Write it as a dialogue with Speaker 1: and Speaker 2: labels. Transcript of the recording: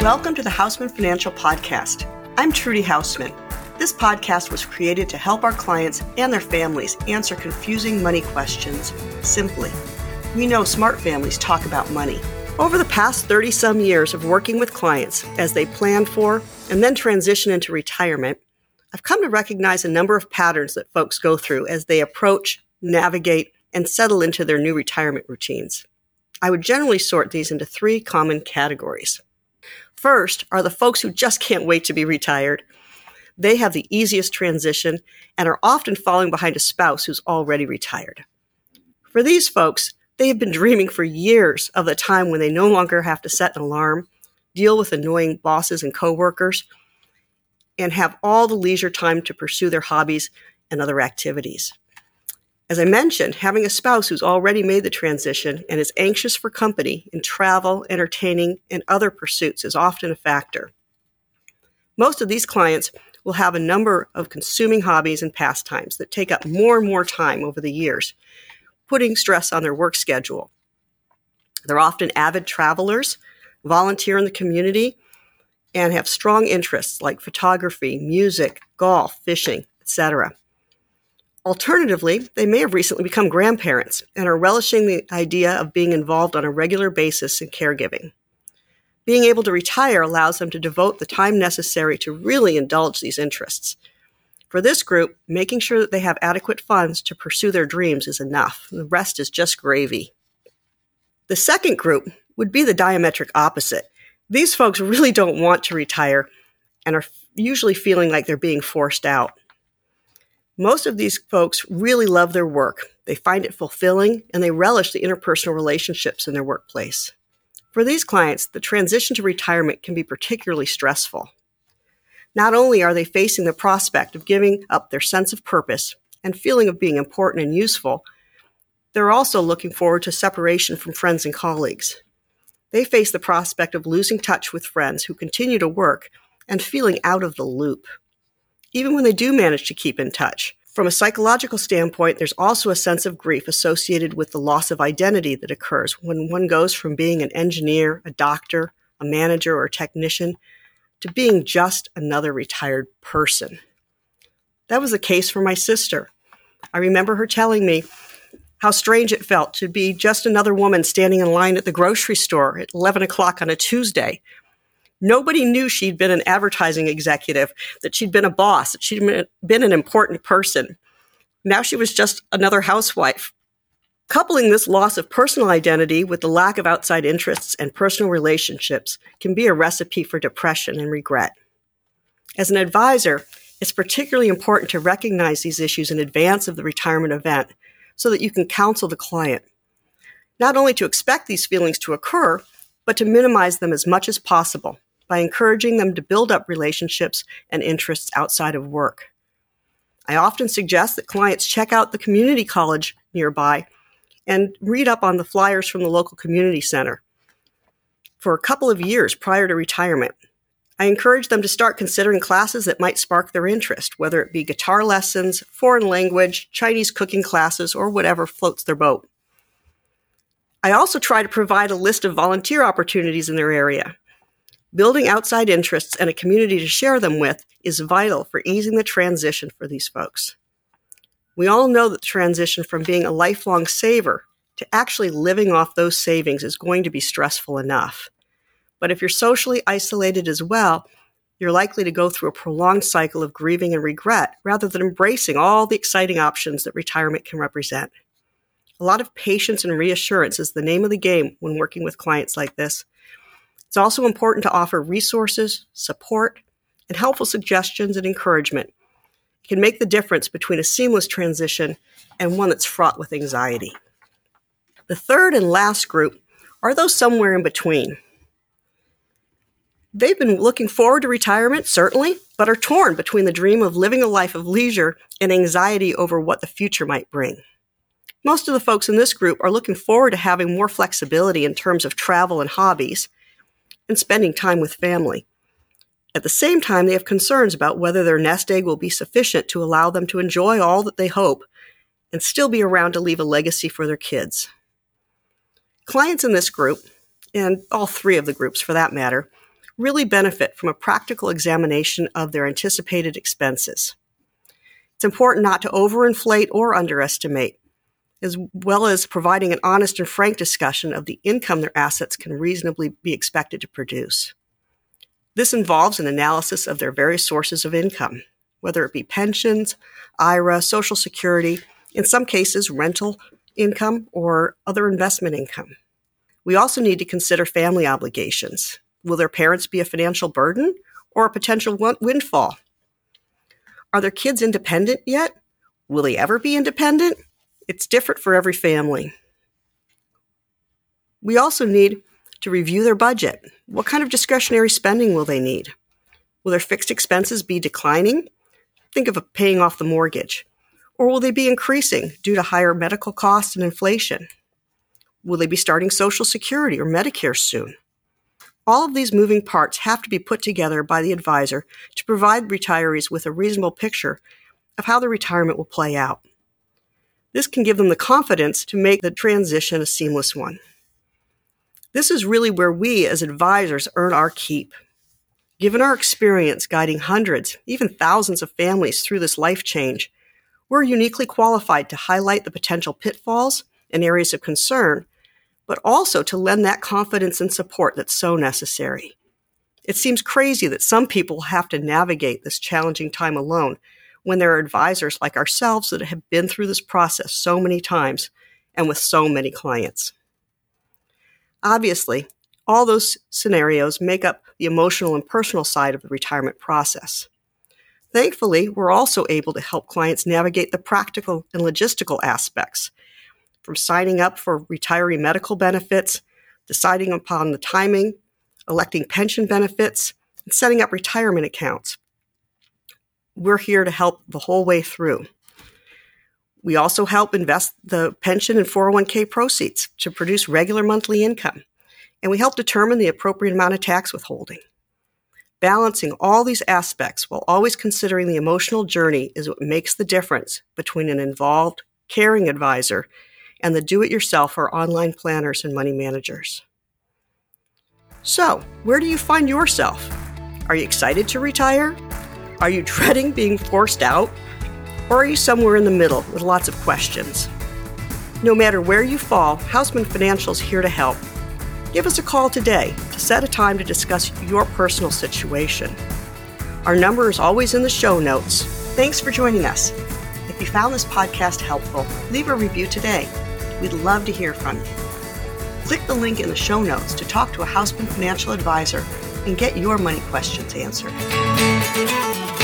Speaker 1: Welcome to the Haussmann Financial Podcast. I'm Trudy Haussmann. This podcast was created to help our clients and their families answer confusing money questions simply. We know smart families talk about money. Over the past 30 some years of working with clients as they plan for and then transition into retirement, I've come to recognize a number of patterns that folks go through as they approach, navigate, and settle into their new retirement routines. I would generally sort these into three common categories. First are the folks who just can't wait to be retired. They have the easiest transition and are often falling behind a spouse who's already retired. For these folks, they have been dreaming for years of the time when they no longer have to set an alarm, deal with annoying bosses and coworkers, and have all the leisure time to pursue their hobbies and other activities. As I mentioned, having a spouse who's already made the transition and is anxious for company in travel, entertaining, and other pursuits is often a factor. Most of these clients will have a number of consuming hobbies and pastimes that take up more and more time over the years, putting stress on their work schedule. They're often avid travelers, volunteer in the community, and have strong interests like photography, music, golf, fishing, etc. Alternatively, they may have recently become grandparents and are relishing the idea of being involved on a regular basis in caregiving. Being able to retire allows them to devote the time necessary to really indulge these interests. For this group, making sure that they have adequate funds to pursue their dreams is enough. The rest is just gravy. The second group would be the diametric opposite. These folks really don't want to retire and are usually feeling like they're being forced out. Most of these folks really love their work. They find it fulfilling and they relish the interpersonal relationships in their workplace. For these clients, the transition to retirement can be particularly stressful. Not only are they facing the prospect of giving up their sense of purpose and feeling of being important and useful, they're also looking forward to separation from friends and colleagues. They face the prospect of losing touch with friends who continue to work and feeling out of the loop even when they do manage to keep in touch. From a psychological standpoint, there's also a sense of grief associated with the loss of identity that occurs when one goes from being an engineer, a doctor, a manager, or a technician to being just another retired person. That was the case for my sister. I remember her telling me how strange it felt to be just another woman standing in line at the grocery store at 11 o'clock on a Tuesday Nobody knew she'd been an advertising executive, that she'd been a boss, that she'd been an important person. Now she was just another housewife. Coupling this loss of personal identity with the lack of outside interests and personal relationships can be a recipe for depression and regret. As an advisor, it's particularly important to recognize these issues in advance of the retirement event so that you can counsel the client. Not only to expect these feelings to occur, but to minimize them as much as possible by encouraging them to build up relationships and interests outside of work. I often suggest that clients check out the community college nearby and read up on the flyers from the local community center. For a couple of years prior to retirement, I encourage them to start considering classes that might spark their interest, whether it be guitar lessons, foreign language, Chinese cooking classes, or whatever floats their boat. I also try to provide a list of volunteer opportunities in their area. Building outside interests and a community to share them with is vital for easing the transition for these folks. We all know that the transition from being a lifelong saver to actually living off those savings is going to be stressful enough. But if you're socially isolated as well, you're likely to go through a prolonged cycle of grieving and regret rather than embracing all the exciting options that retirement can represent. A lot of patience and reassurance is the name of the game when working with clients like this. It's also important to offer resources, support, and helpful suggestions and encouragement. It can make the difference between a seamless transition and one that's fraught with anxiety. The third and last group are those somewhere in between. They've been looking forward to retirement, certainly, but are torn between the dream of living a life of leisure and anxiety over what the future might bring. Most of the folks in this group are looking forward to having more flexibility in terms of travel and hobbies, and spending time with family. At the same time, they have concerns about whether their nest egg will be sufficient to allow them to enjoy all that they hope and still be around to leave a legacy for their kids. Clients in this group, and all three of the groups for that matter, really benefit from a practical examination of their anticipated expenses. It's important not to overinflate or underestimate, as well as providing an honest and frank discussion of the income their assets can reasonably be expected to produce. This involves an analysis of their various sources of income, whether it be pensions, IRA, Social Security, in some cases, rental income or other investment income. We also need to consider family obligations. Will their parents be a financial burden or a potential windfall? Are their kids independent yet? Will they ever be independent? It's different for every family. We also need to review their budget. What kind of discretionary spending will they need? Will their fixed expenses be declining? Think of paying off the mortgage. Or will they be increasing due to higher medical costs and inflation? Will they be starting Social Security or Medicare soon? All of these moving parts have to be put together by the advisor to provide retirees with a reasonable picture of how their retirement will play out. This can give them the confidence to make the transition a seamless one. This is really where we as advisors earn our keep. Given our experience guiding hundreds, even thousands of families through this life change, we're uniquely qualified to highlight the potential pitfalls and areas of concern but also to lend that confidence and support that's so necessary. It seems crazy that some people have to navigate this challenging time alone when there are advisors like ourselves that have been through this process so many times and with so many clients. Obviously, all those scenarios make up the emotional and personal side of the retirement process. Thankfully, we're also able to help clients navigate the practical and logistical aspects from signing up for retiree medical benefits, deciding upon the timing, electing pension benefits, and setting up retirement accounts. We're here to help the whole way through. We also help invest the pension and 401k proceeds to produce regular monthly income, and we help determine the appropriate amount of tax withholding. Balancing all these aspects while always considering the emotional journey is what makes the difference between an involved, caring advisor and the do it yourself or online planners and money managers. So, where do you find yourself? Are you excited to retire? Are you dreading being forced out? Or are you somewhere in the middle with lots of questions? No matter where you fall, Haussmann Financial is here to help. Give us a call today to set a time to discuss your personal situation. Our number is always in the show notes. Thanks for joining us. If you found this podcast helpful, leave a review today. We'd love to hear from you. Click the link in the show notes to talk to a Haussmann financial advisor and get your money questions answered. Thank you.